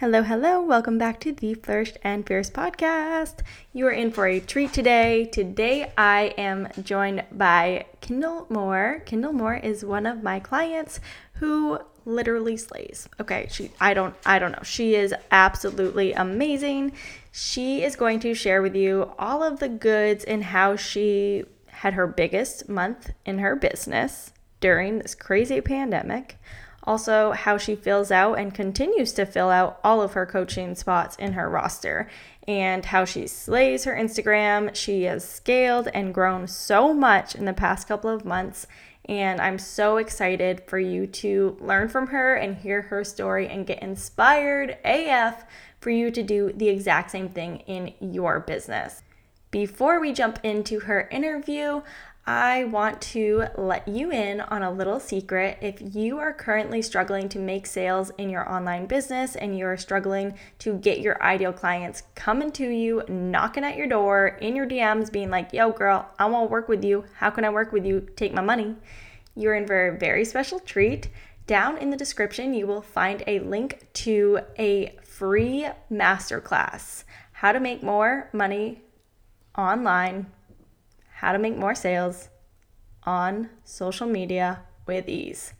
Hello, hello. Welcome back to the Flourished and Fierce podcast. You are in for a treat today. Today I am joined by Kendall Moore. Kendall Moore is one of my clients who literally slays. Okay, she I don't I don't know. She is absolutely amazing. She is going to share with you all of the goods and how she had her biggest month in her business during this crazy pandemic also, how she fills out and continues to fill out all of her coaching spots in her roster, and how she slays her Instagram. She has scaled and grown so much in the past couple of months. And I'm so excited for you to learn from her and hear her story and get inspired AF for you to do the exact same thing in your business. Before we jump into her interview, I want to let you in on a little secret. If you are currently struggling to make sales in your online business and you're struggling to get your ideal clients coming to you, knocking at your door, in your DMs, being like, yo, girl, I want to work with you. How can I work with you? Take my money. You're in for a very special treat. Down in the description, you will find a link to a free masterclass how to make more money online how to make more sales on social media with ease.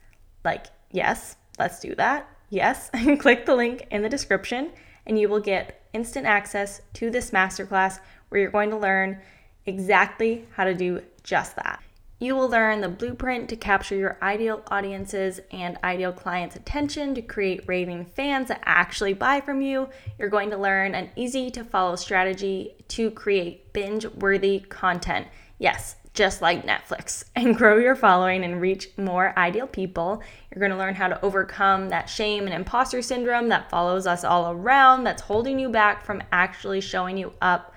Like, yes, let's do that. Yes, and click the link in the description and you will get instant access to this masterclass where you're going to learn exactly how to do just that. You will learn the blueprint to capture your ideal audiences and ideal clients' attention to create raving fans that actually buy from you. You're going to learn an easy to follow strategy to create binge worthy content. Yes, just like Netflix, and grow your following and reach more ideal people. You're going to learn how to overcome that shame and imposter syndrome that follows us all around, that's holding you back from actually showing you up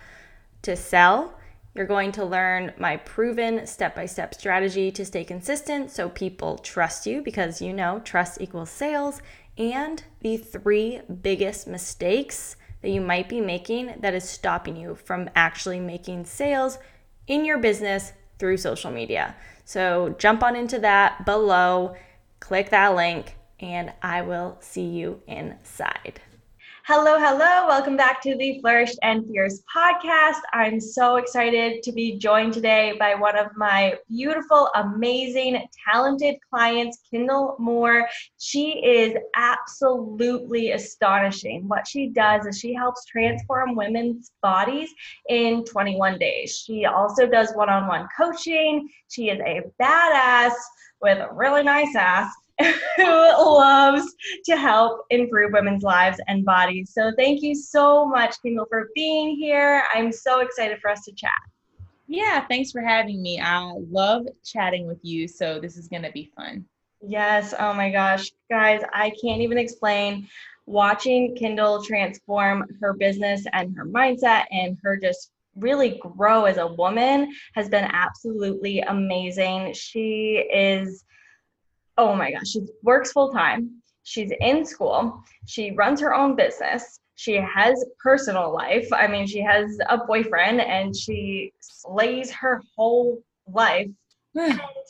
to sell. You're going to learn my proven step by step strategy to stay consistent so people trust you because you know trust equals sales, and the three biggest mistakes that you might be making that is stopping you from actually making sales in your business through social media. So jump on into that below, click that link, and I will see you inside. Hello, hello. Welcome back to the Flourished and Fierce podcast. I'm so excited to be joined today by one of my beautiful, amazing, talented clients, Kendall Moore. She is absolutely astonishing. What she does is she helps transform women's bodies in 21 days. She also does one on one coaching. She is a badass with a really nice ass who loves to help improve women's lives and bodies. So thank you so much, Kendall, for being here. I'm so excited for us to chat. Yeah, thanks for having me. I love chatting with you, so this is going to be fun. Yes, oh my gosh. Guys, I can't even explain watching Kendall transform her business and her mindset and her just really grow as a woman has been absolutely amazing. She is oh my gosh, she works full time. She's in school. She runs her own business. She has personal life. I mean, she has a boyfriend and she slays her whole life.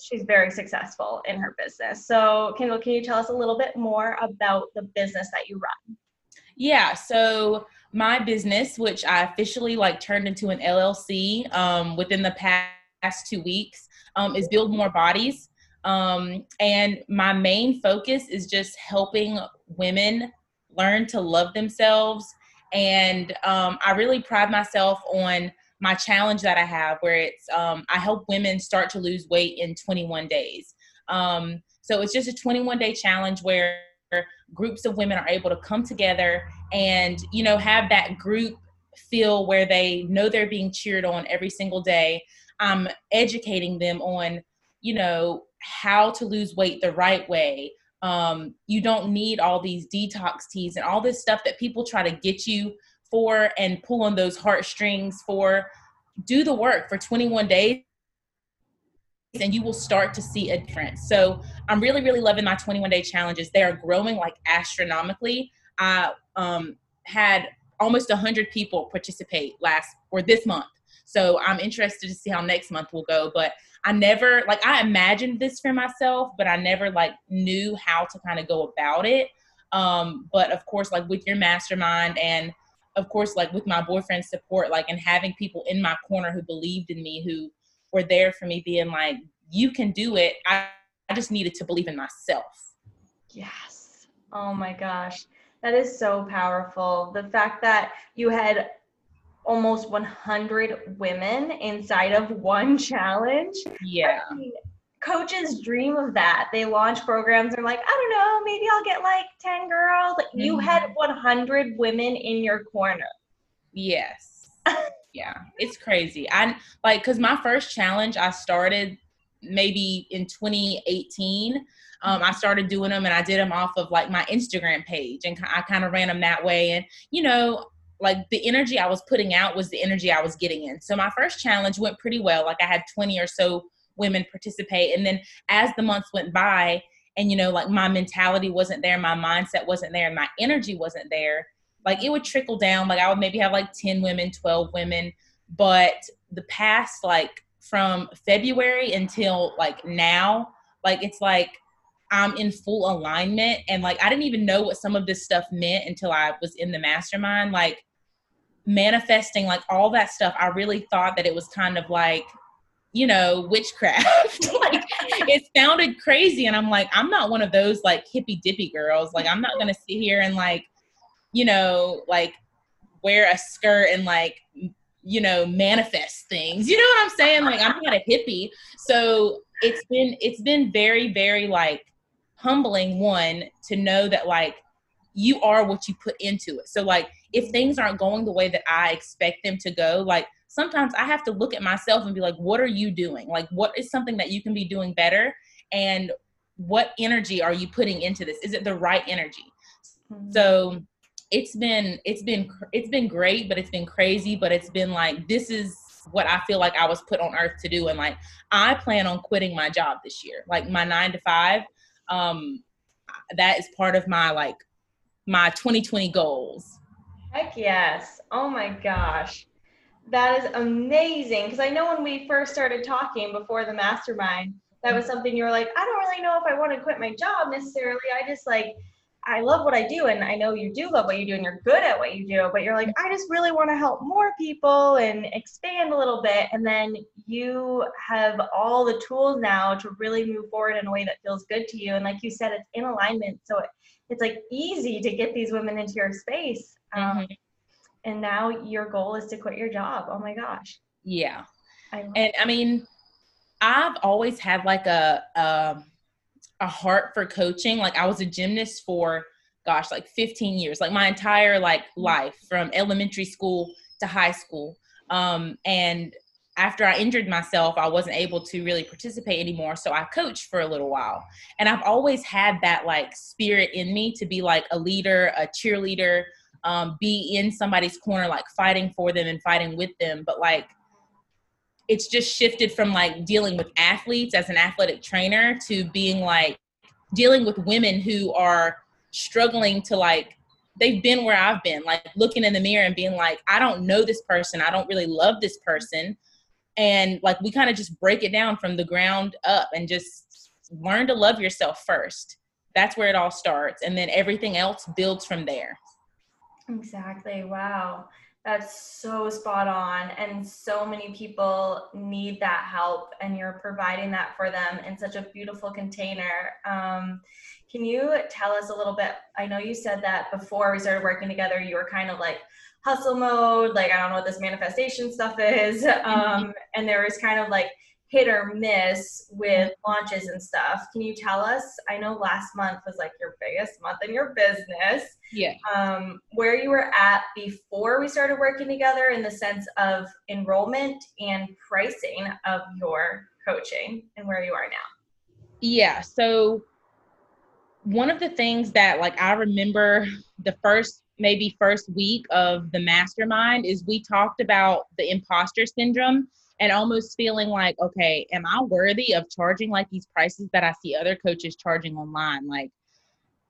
she's very successful in her business. So, Kendall, can you tell us a little bit more about the business that you run? Yeah. So, my business, which I officially like turned into an LLC um, within the past two weeks, um, is Build More Bodies. Um, and my main focus is just helping women learn to love themselves. And um, I really pride myself on my challenge that I have, where it's um, I help women start to lose weight in 21 days. Um, so it's just a 21 day challenge where groups of women are able to come together and you know have that group feel where they know they're being cheered on every single day. I'm educating them on you know how to lose weight the right way. Um, you don't need all these detox teas and all this stuff that people try to get you for and pull on those heartstrings for. Do the work for 21 days and you will start to see a difference. So I'm really, really loving my 21 day challenges. They are growing like astronomically. I um, had almost 100 people participate last or this month. So I'm interested to see how next month will go. But I never like I imagined this for myself, but I never like knew how to kind of go about it. Um, but of course, like with your mastermind and of course, like with my boyfriend's support, like and having people in my corner who believed in me, who were there for me, being like, you can do it. I, I just needed to believe in myself. Yes. Oh my gosh. That is so powerful. The fact that you had almost 100 women inside of one challenge. Yeah. I mean, coaches dream of that. They launch programs and like, I don't know, maybe I'll get like 10 girls. Mm-hmm. You had 100 women in your corner. Yes. yeah, it's crazy. I like cuz my first challenge I started maybe in 2018. Um, I started doing them and I did them off of like my Instagram page and I kind of ran them that way. And, you know, like the energy I was putting out was the energy I was getting in. So my first challenge went pretty well. Like I had 20 or so women participate. And then as the months went by, and you know, like my mentality wasn't there, my mindset wasn't there, my energy wasn't there, like it would trickle down. Like I would maybe have like 10 women, 12 women. But the past, like from February until like now, like it's like I'm in full alignment. And like I didn't even know what some of this stuff meant until I was in the mastermind. Like manifesting, like all that stuff, I really thought that it was kind of like you know, witchcraft. like it sounded crazy. And I'm like, I'm not one of those like hippy dippy girls. Like I'm not gonna sit here and like, you know, like wear a skirt and like you know manifest things you know what i'm saying like i'm not a hippie so it's been it's been very very like humbling one to know that like you are what you put into it so like if things aren't going the way that i expect them to go like sometimes I have to look at myself and be like, what are you doing? Like, what is something that you can be doing better? And what energy are you putting into this? Is it the right energy? Mm-hmm. So it's been it's been it's been great, but it's been crazy, but it's been like this is what I feel like I was put on earth to do. And like I plan on quitting my job this year. Like my nine to five. Um that is part of my like my 2020 goals. Heck yes. Oh my gosh. That is amazing. Because I know when we first started talking before the mastermind, that was something you were like, I don't really know if I want to quit my job necessarily. I just like, I love what I do. And I know you do love what you do and you're good at what you do. But you're like, I just really want to help more people and expand a little bit. And then you have all the tools now to really move forward in a way that feels good to you. And like you said, it's in alignment. So it, it's like easy to get these women into your space. Um, mm-hmm and now your goal is to quit your job. Oh my gosh. Yeah. I and I mean, I've always had like a, a a heart for coaching. Like I was a gymnast for gosh, like 15 years, like my entire like mm-hmm. life from elementary school to high school. Um, and after I injured myself, I wasn't able to really participate anymore. So I coached for a little while. And I've always had that like spirit in me to be like a leader, a cheerleader, um, be in somebody's corner, like fighting for them and fighting with them. But like, it's just shifted from like dealing with athletes as an athletic trainer to being like dealing with women who are struggling to like they've been where I've been, like looking in the mirror and being like, I don't know this person. I don't really love this person. And like we kind of just break it down from the ground up and just learn to love yourself first. That's where it all starts. And then everything else builds from there. Exactly. Wow. That's so spot on. And so many people need that help, and you're providing that for them in such a beautiful container. Um, can you tell us a little bit? I know you said that before we started working together, you were kind of like hustle mode, like, I don't know what this manifestation stuff is. Um, and there was kind of like, hit or miss with launches and stuff. Can you tell us? I know last month was like your biggest month in your business. Yeah. Um, where you were at before we started working together in the sense of enrollment and pricing of your coaching and where you are now. Yeah. So one of the things that like I remember the first maybe first week of the mastermind is we talked about the imposter syndrome and almost feeling like, okay, am I worthy of charging like these prices that I see other coaches charging online? Like,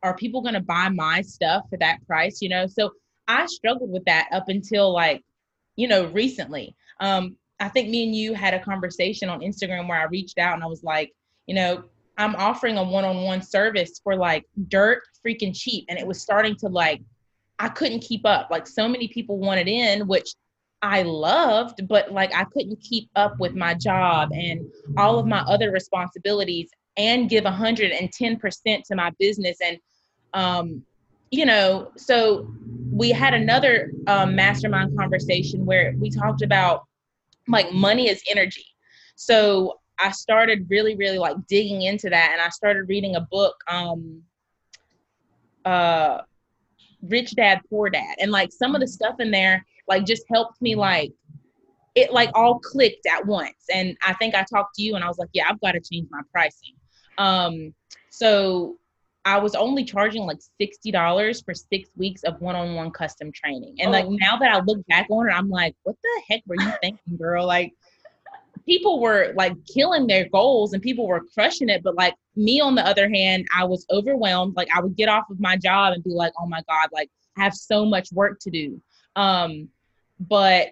are people going to buy my stuff for that price? You know, so I struggled with that up until like, you know, recently. Um, I think me and you had a conversation on Instagram where I reached out and I was like, you know, I'm offering a one on one service for like dirt freaking cheap and it was starting to like I couldn't keep up. Like so many people wanted in, which I loved, but like I couldn't keep up with my job and all of my other responsibilities and give 110% to my business. And, um, you know, so we had another um, mastermind conversation where we talked about like money is energy. So I started really, really like digging into that and I started reading a book, um, uh, Rich Dad Poor Dad. And like some of the stuff in there, like just helped me like it like all clicked at once. And I think I talked to you and I was like, yeah, I've got to change my pricing. Um, so I was only charging like sixty dollars for six weeks of one-on-one custom training. And oh. like now that I look back on it, I'm like, what the heck were you thinking, girl? Like people were like killing their goals and people were crushing it. But like me on the other hand, I was overwhelmed. Like I would get off of my job and be like, oh my God, like I have so much work to do. Um, but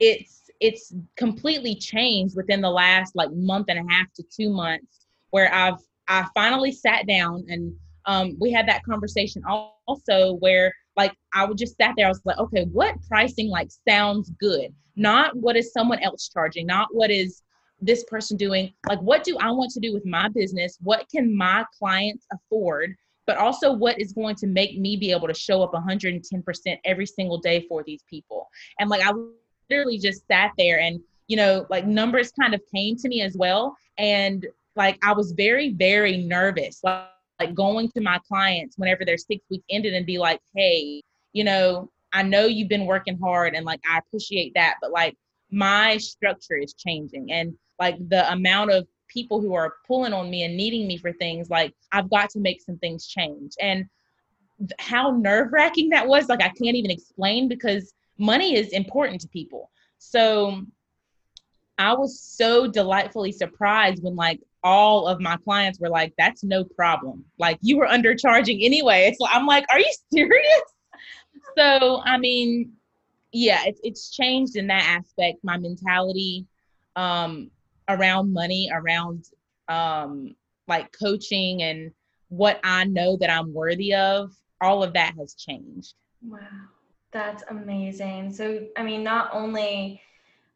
it's it's completely changed within the last like month and a half to two months where I've I finally sat down and um, we had that conversation also where like I would just sat there. I was like, okay, what pricing like sounds good? Not what is someone else charging, not what is this person doing. Like, what do I want to do with my business? What can my clients afford? But also, what is going to make me be able to show up 110% every single day for these people? And like, I literally just sat there and, you know, like numbers kind of came to me as well. And like, I was very, very nervous. Like, like going to my clients whenever their six weeks ended and be like, hey, you know, I know you've been working hard and like I appreciate that, but like my structure is changing and like the amount of people who are pulling on me and needing me for things, like I've got to make some things change. And how nerve wracking that was, like I can't even explain because money is important to people. So I was so delightfully surprised when like all of my clients were like, that's no problem. Like you were undercharging anyway. It's like, I'm like, are you serious? So, I mean, yeah, it's, it's changed in that aspect, my mentality um, around money, around um, like coaching and what I know that I'm worthy of. All of that has changed. Wow. That's amazing. So, I mean, not only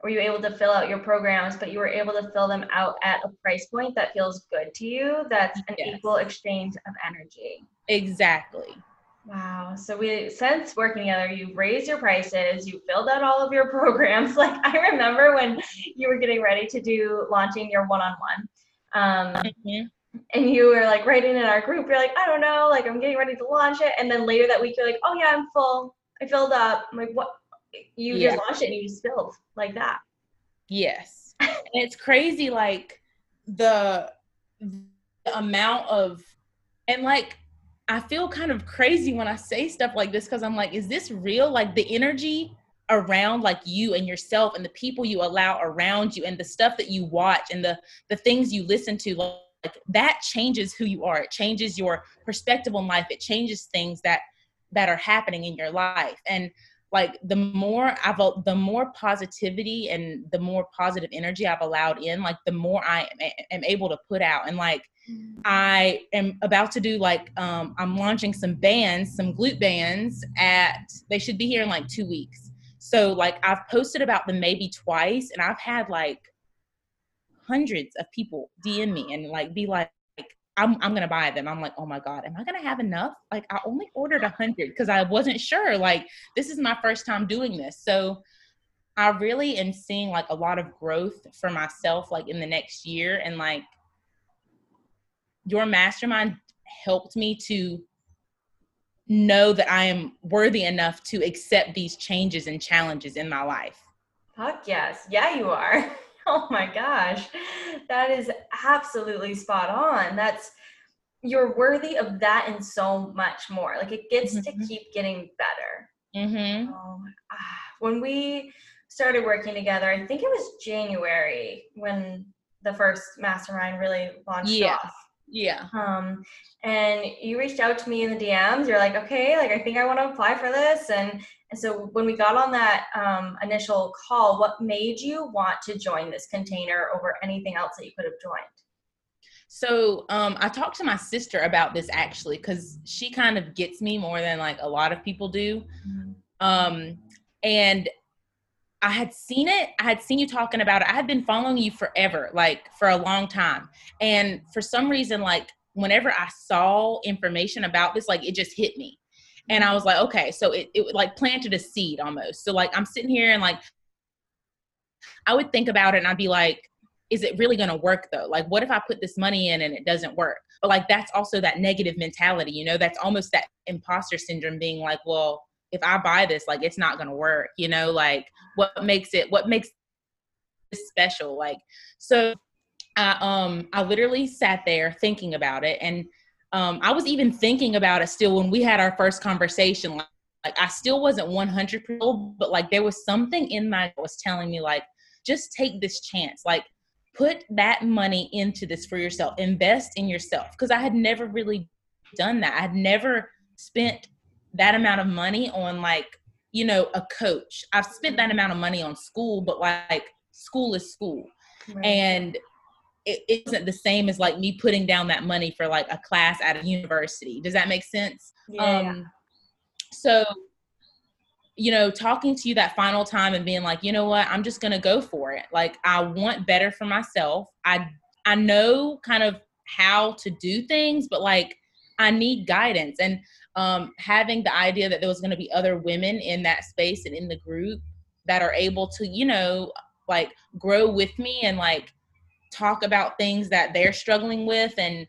were you able to fill out your programs, but you were able to fill them out at a price point that feels good to you. That's an yes. equal exchange of energy. Exactly. Wow. So we since working together, you've raised your prices, you filled out all of your programs. Like I remember when you were getting ready to do launching your one-on-one. Um, mm-hmm. And you were like writing in our group, you're like, I don't know, like I'm getting ready to launch it. And then later that week, you're like, oh yeah, I'm full. I filled up. I'm like, what? you yeah. just launched it and you just filled like that. Yes. and it's crazy like the, the amount of and like I feel kind of crazy when I say stuff like this because I'm like, is this real? Like the energy around like you and yourself and the people you allow around you and the stuff that you watch and the the things you listen to like that changes who you are. It changes your perspective on life. It changes things that that are happening in your life. And like the more I've the more positivity and the more positive energy I've allowed in, like the more I am, am able to put out. And like mm. I am about to do like um I'm launching some bands, some glute bands at they should be here in like two weeks. So like I've posted about them maybe twice and I've had like hundreds of people DM me and like be like I'm, I'm gonna buy them. I'm like, oh my god, am I gonna have enough? Like, I only ordered a hundred because I wasn't sure. Like, this is my first time doing this, so I really am seeing like a lot of growth for myself, like in the next year, and like your mastermind helped me to know that I am worthy enough to accept these changes and challenges in my life. Fuck yes, yeah, you are. Oh my gosh, that is absolutely spot on. That's you're worthy of that and so much more. Like it gets mm-hmm. to keep getting better. Mm-hmm. Um, when we started working together, I think it was January when the first mastermind really launched yeah. off. Yeah. Um, and you reached out to me in the DMs. You're like, okay, like I think I want to apply for this. And, and so when we got on that um, initial call, what made you want to join this container over anything else that you could have joined? So um, I talked to my sister about this actually because she kind of gets me more than like a lot of people do. Mm-hmm. Um, and I had seen it. I had seen you talking about it. I had been following you forever, like for a long time. And for some reason, like whenever I saw information about this, like it just hit me. And I was like, okay, so it, it like planted a seed almost. So like I'm sitting here and like I would think about it and I'd be like, is it really going to work though? Like, what if I put this money in and it doesn't work? But like, that's also that negative mentality, you know, that's almost that imposter syndrome being like, well, if I buy this, like, it's not going to work, you know, like what makes it, what makes it special? Like, so I, um, I literally sat there thinking about it. And, um, I was even thinking about it still when we had our first conversation, like, like I still wasn't 100 but like there was something in my was telling me like just take this chance like put that money into this for yourself invest in yourself because i had never really done that i had never spent that amount of money on like you know a coach i've spent that amount of money on school but like school is school right. and it isn't the same as like me putting down that money for like a class at a university does that make sense yeah. um so you know, talking to you that final time and being like, you know what, I'm just gonna go for it. Like I want better for myself. I I know kind of how to do things, but like I need guidance. And um, having the idea that there was gonna be other women in that space and in the group that are able to, you know, like grow with me and like talk about things that they're struggling with and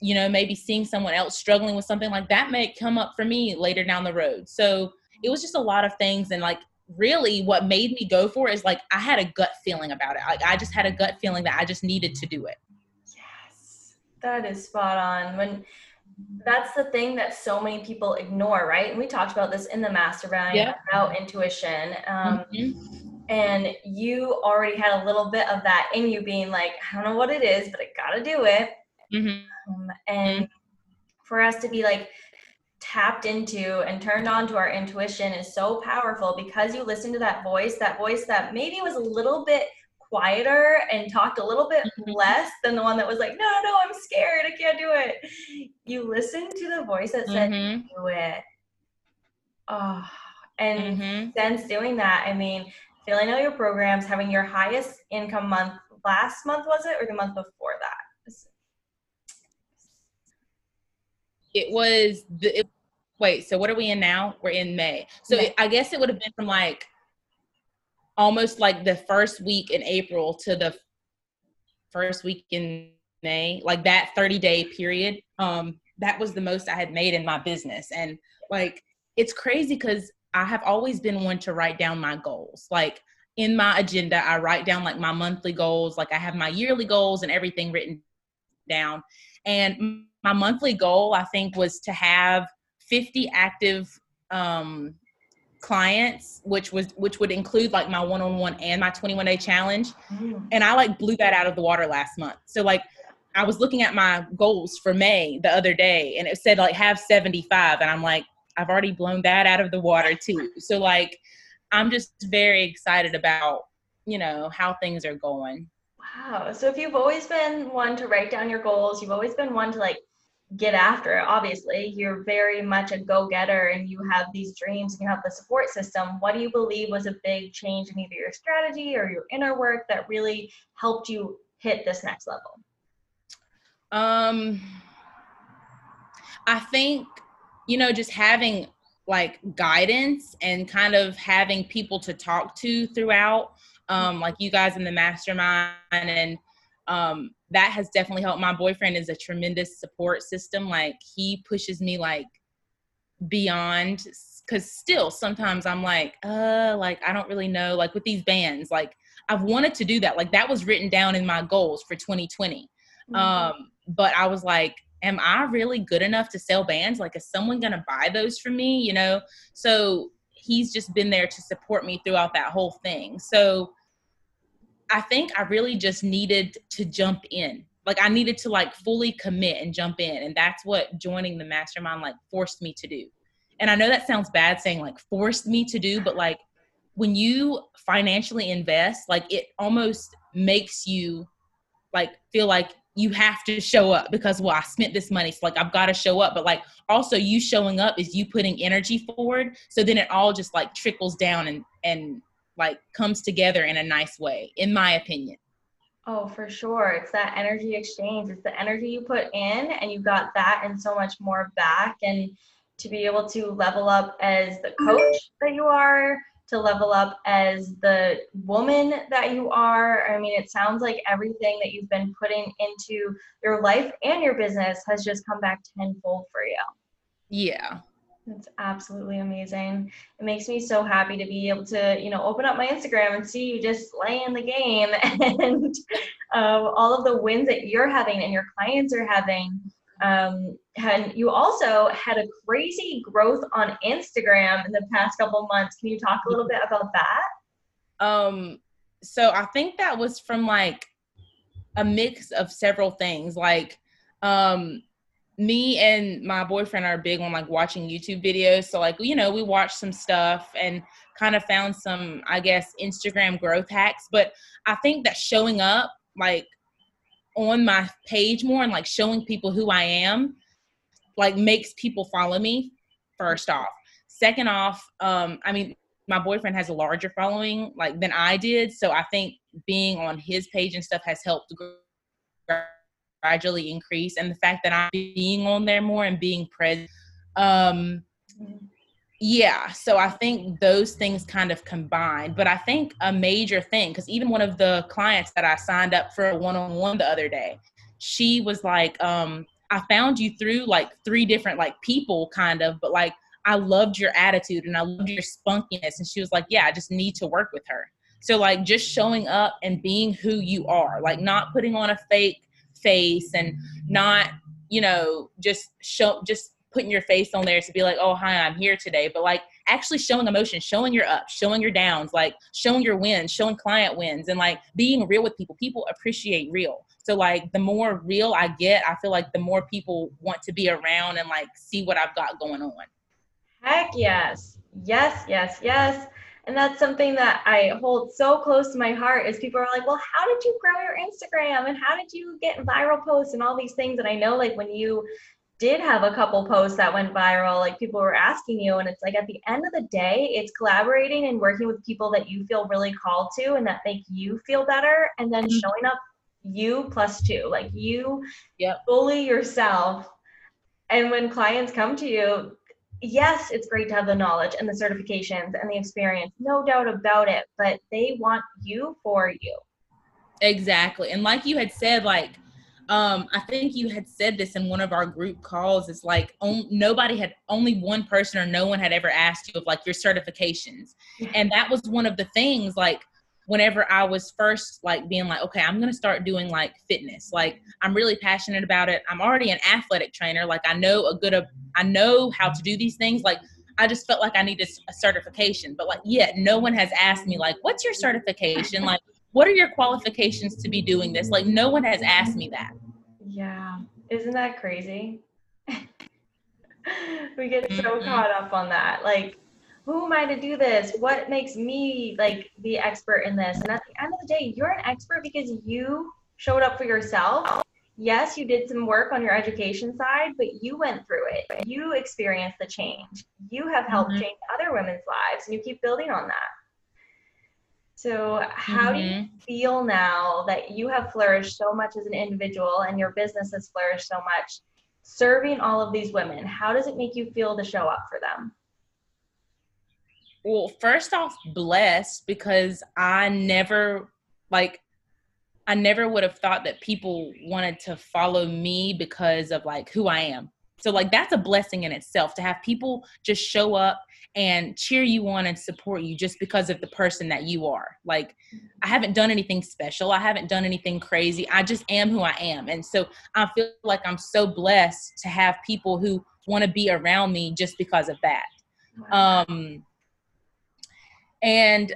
you know maybe seeing someone else struggling with something like that may come up for me later down the road so it was just a lot of things and like really what made me go for it is like I had a gut feeling about it. Like I just had a gut feeling that I just needed to do it. Yes. That is spot on. When that's the thing that so many people ignore, right? And we talked about this in the mastermind yeah. about intuition. Um, mm-hmm. And you already had a little bit of that in you being like, I don't know what it is, but I gotta do it. Mm-hmm. Um, and for us to be like, tapped into and turned on to our intuition is so powerful because you listen to that voice, that voice that maybe was a little bit quieter and talked a little bit mm-hmm. less than the one that was like, no, no, I'm scared. I can't do it. You listen to the voice that said, mm-hmm. do it. Oh, and mm-hmm. since doing that, I mean, filling out your programs, having your highest income month last month, was it, or the month before that? it was the it, wait so what are we in now we're in may so it, i guess it would have been from like almost like the first week in april to the first week in may like that 30 day period um that was the most i had made in my business. And like it's crazy because i have always been one to write down my goals. Like in my agenda i write down like my monthly goals like i have my yearly goals and everything written down. And my monthly goal, I think, was to have 50 active um, clients, which was which would include like my one-on-one and my 21 day challenge. Mm. And I like blew that out of the water last month. So like I was looking at my goals for May the other day and it said like have 75 and I'm like I've already blown that out of the water too. So like I'm just very excited about, you know, how things are going. Wow. So if you've always been one to write down your goals, you've always been one to like get after it. Obviously, you're very much a go getter and you have these dreams and you have the support system. What do you believe was a big change in either your strategy or your inner work that really helped you hit this next level? Um, I think, you know, just having like guidance and kind of having people to talk to throughout, um, like you guys in the mastermind and um, that has definitely helped. My boyfriend is a tremendous support system. Like he pushes me like beyond because still sometimes I'm like, uh, like I don't really know. Like with these bands, like I've wanted to do that. Like that was written down in my goals for 2020. Mm-hmm. Um, but I was like, am I really good enough to sell bands? Like, is someone gonna buy those for me? You know? So he's just been there to support me throughout that whole thing. So I think I really just needed to jump in. Like I needed to like fully commit and jump in. And that's what joining the mastermind like forced me to do. And I know that sounds bad saying like forced me to do, but like when you financially invest, like it almost makes you like feel like you have to show up because well i spent this money so like i've got to show up but like also you showing up is you putting energy forward so then it all just like trickles down and and like comes together in a nice way in my opinion oh for sure it's that energy exchange it's the energy you put in and you got that and so much more back and to be able to level up as the coach that you are to level up as the woman that you are. I mean, it sounds like everything that you've been putting into your life and your business has just come back tenfold for you. Yeah. It's absolutely amazing. It makes me so happy to be able to, you know, open up my Instagram and see you just in the game and uh, all of the wins that you're having and your clients are having. Um, and you also had a crazy growth on Instagram in the past couple months. Can you talk a little bit about that? Um, so I think that was from like a mix of several things. Like, um, me and my boyfriend are big on like watching YouTube videos. So like, you know, we watched some stuff and kind of found some, I guess, Instagram growth hacks. But I think that showing up like on my page more and like showing people who I am like makes people follow me first off. Second off, um, I mean, my boyfriend has a larger following like than I did, so I think being on his page and stuff has helped gradually increase. And the fact that I'm being on there more and being present, um, yeah. So I think those things kind of combined. But I think a major thing, because even one of the clients that I signed up for a one-on-one the other day, she was like, um, I found you through like three different like people kind of, but like I loved your attitude and I loved your spunkiness. And she was like, Yeah, I just need to work with her. So like just showing up and being who you are, like not putting on a fake face and not, you know, just show just putting your face on there to be like, oh hi, I'm here today. But like actually showing emotion, showing your ups, showing your downs, like showing your wins, showing client wins, and like being real with people. People appreciate real. So like the more real I get, I feel like the more people want to be around and like see what I've got going on. Heck yes. Yes, yes, yes. And that's something that I hold so close to my heart is people are like, well, how did you grow your Instagram? And how did you get viral posts and all these things? And I know like when you did have a couple posts that went viral, like people were asking you, and it's like at the end of the day, it's collaborating and working with people that you feel really called to and that make you feel better, and then mm-hmm. showing up you plus two, like you yep. fully yourself. And when clients come to you, yes, it's great to have the knowledge and the certifications and the experience, no doubt about it, but they want you for you. Exactly. And like you had said, like, um, I think you had said this in one of our group calls. It's like on, nobody had, only one person or no one had ever asked you of like your certifications. And that was one of the things, like, whenever I was first like being like, okay, I'm gonna start doing like fitness. Like I'm really passionate about it. I'm already an athletic trainer. Like I know a good, I know how to do these things. Like I just felt like I needed a certification. But like, yet no one has asked me like, what's your certification? Like, what are your qualifications to be doing this? Like, no one has asked me that. Yeah, isn't that crazy? we get so mm-hmm. caught up on that. Like, who am I to do this? What makes me like the expert in this? And at the end of the day, you're an expert because you showed up for yourself. Yes, you did some work on your education side, but you went through it. You experienced the change. You have helped mm-hmm. change other women's lives, and you keep building on that. So, how mm-hmm. do you mm-hmm. feel now that you have flourished so much as an individual and your business has flourished so much, serving all of these women? How does it make you feel to show up for them? Well first off blessed because i never like i never would have thought that people wanted to follow me because of like who i am. So like that's a blessing in itself to have people just show up and cheer you on and support you just because of the person that you are. Like i haven't done anything special. I haven't done anything crazy. I just am who i am. And so i feel like i'm so blessed to have people who want to be around me just because of that. Um and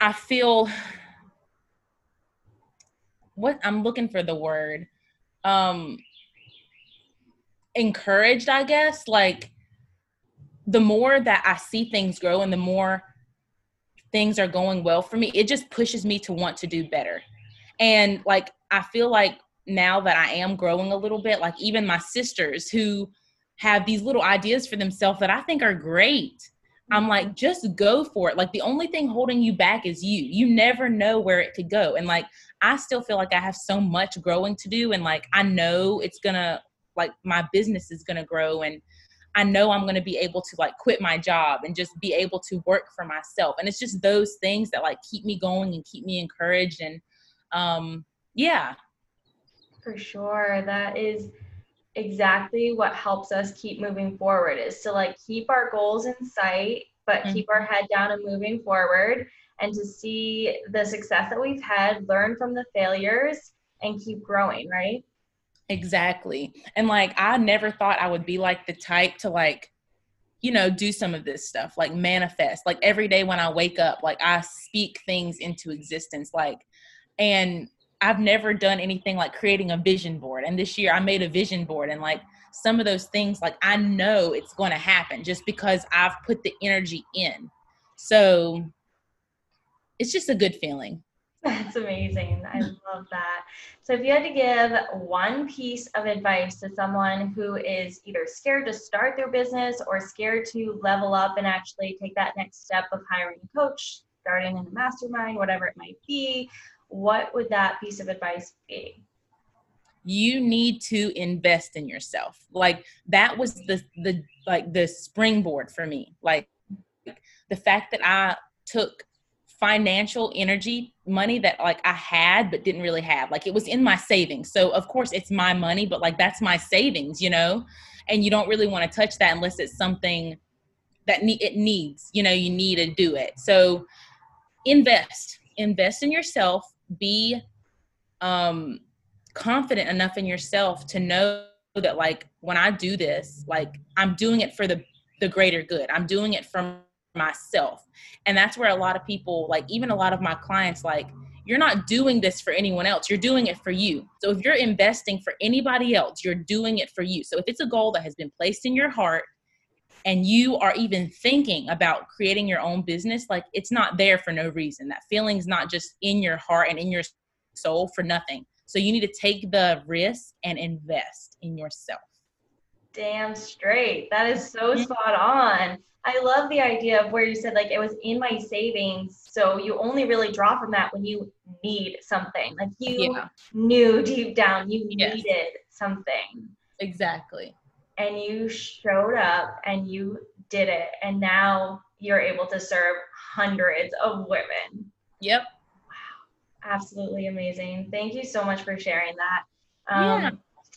I feel what I'm looking for the word um encouraged, I guess. Like the more that I see things grow and the more things are going well for me, it just pushes me to want to do better. And like I feel like now that I am growing a little bit, like even my sisters who have these little ideas for themselves that I think are great. I'm like, just go for it. Like the only thing holding you back is you. You never know where it could go. And like I still feel like I have so much growing to do and like I know it's gonna like my business is gonna grow and I know I'm gonna be able to like quit my job and just be able to work for myself. And it's just those things that like keep me going and keep me encouraged and um yeah. For sure. That is exactly what helps us keep moving forward is to like keep our goals in sight but mm-hmm. keep our head down and moving forward and to see the success that we've had learn from the failures and keep growing right? Exactly. And like i never thought i would be like the type to like you know do some of this stuff like manifest. Like every day when i wake up like i speak things into existence like and I've never done anything like creating a vision board. And this year I made a vision board and like some of those things, like I know it's going to happen just because I've put the energy in. So it's just a good feeling. That's amazing. I love that. So, if you had to give one piece of advice to someone who is either scared to start their business or scared to level up and actually take that next step of hiring a coach, starting in a mastermind, whatever it might be, what would that piece of advice be? You need to invest in yourself. Like that was the the like the springboard for me. Like the fact that I took financial energy money that like I had but didn't really have. Like it was in my savings. So of course it's my money, but like that's my savings, you know? And you don't really want to touch that unless it's something that ne- it needs, you know, you need to do it. So invest, invest in yourself, be um confident enough in yourself to know that like when I do this, like I'm doing it for the the greater good. I'm doing it for myself. And that's where a lot of people, like even a lot of my clients like you're not doing this for anyone else. You're doing it for you. So if you're investing for anybody else, you're doing it for you. So if it's a goal that has been placed in your heart and you are even thinking about creating your own business, like it's not there for no reason. That feeling's not just in your heart and in your soul for nothing. So you need to take the risk and invest in yourself. Damn straight. That is so spot on. I love the idea of where you said like it was in my savings. So you only really draw from that when you need something. Like you yeah. knew deep down you yes. needed something. Exactly and you showed up and you did it. And now you're able to serve hundreds of women. Yep. Wow. Absolutely amazing. Thank you so much for sharing that. Um, yeah.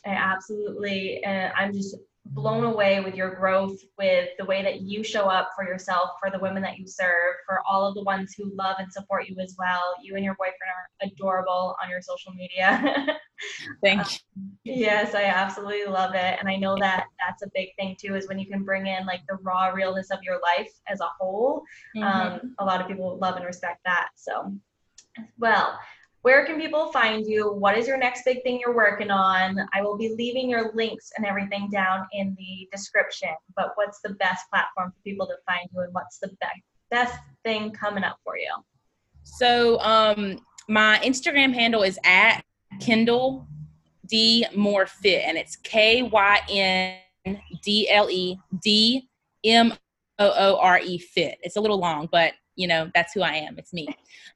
i absolutely uh, i'm just blown away with your growth, with the way that you show up for yourself, for the women that you serve, for all of the ones who love and support you as well. You and your boyfriend are adorable on your social media. Thank you. Um, yes, I absolutely love it. And I know that that's a big thing too, is when you can bring in like the raw realness of your life as a whole. Mm-hmm. Um, a lot of people love and respect that. So, well, where can people find you? What is your next big thing you're working on? I will be leaving your links and everything down in the description. But what's the best platform for people to find you, and what's the best best thing coming up for you? So, um, my Instagram handle is at Kyndle D Moore Fit, and it's K Y N D L E D M O O R E Fit. It's a little long, but you know that's who I am. It's me.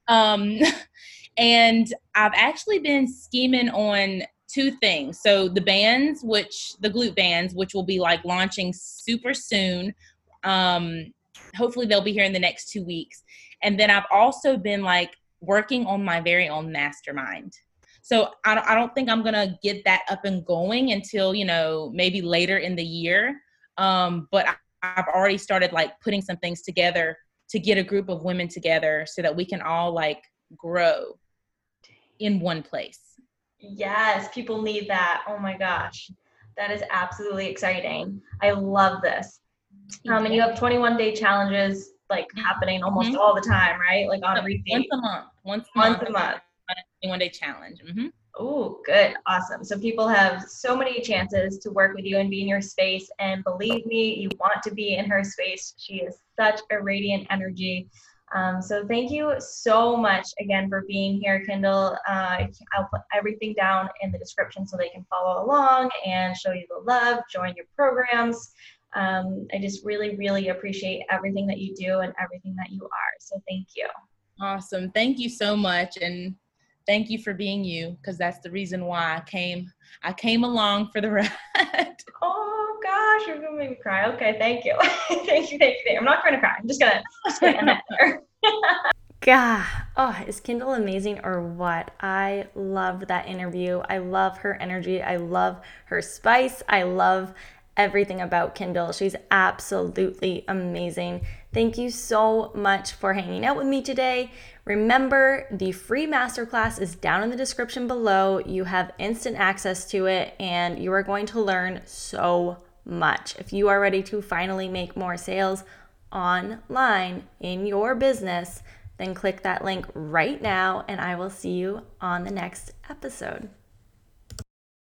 Um, And I've actually been scheming on two things. So the bands, which the glute bands, which will be like launching super soon. Um, hopefully they'll be here in the next two weeks. And then I've also been like working on my very own mastermind. So I don't, I don't think I'm gonna get that up and going until you know maybe later in the year. Um, but I, I've already started like putting some things together to get a group of women together so that we can all like grow in one place. Yes, people need that. Oh my gosh. That is absolutely exciting. I love this. Um, and you have 21 day challenges like happening almost mm-hmm. all the time, right? Like on repeat. Once a month. Once a month. Once a month. 21 day challenge. Mm-hmm. Oh, good. Awesome. So people have so many chances to work with you and be in your space. And believe me, you want to be in her space. She is such a radiant energy. Um, so thank you so much again for being here, Kendall. Uh, I'll put everything down in the description so they can follow along and show you the love, join your programs. Um, I just really, really appreciate everything that you do and everything that you are. So thank you. Awesome. Thank you so much. And thank you for being you because that's the reason why I came I came along for the ride. oh gosh, you're gonna make me cry. Okay, thank you. thank you, thank you. I'm not gonna cry. I'm just gonna just gonna end that there. God, oh, is Kendall amazing or what? I love that interview. I love her energy. I love her spice. I love everything about Kendall. She's absolutely amazing. Thank you so much for hanging out with me today. Remember, the free masterclass is down in the description below. You have instant access to it, and you are going to learn so much. If you are ready to finally make more sales online in your business, then click that link right now, and I will see you on the next episode.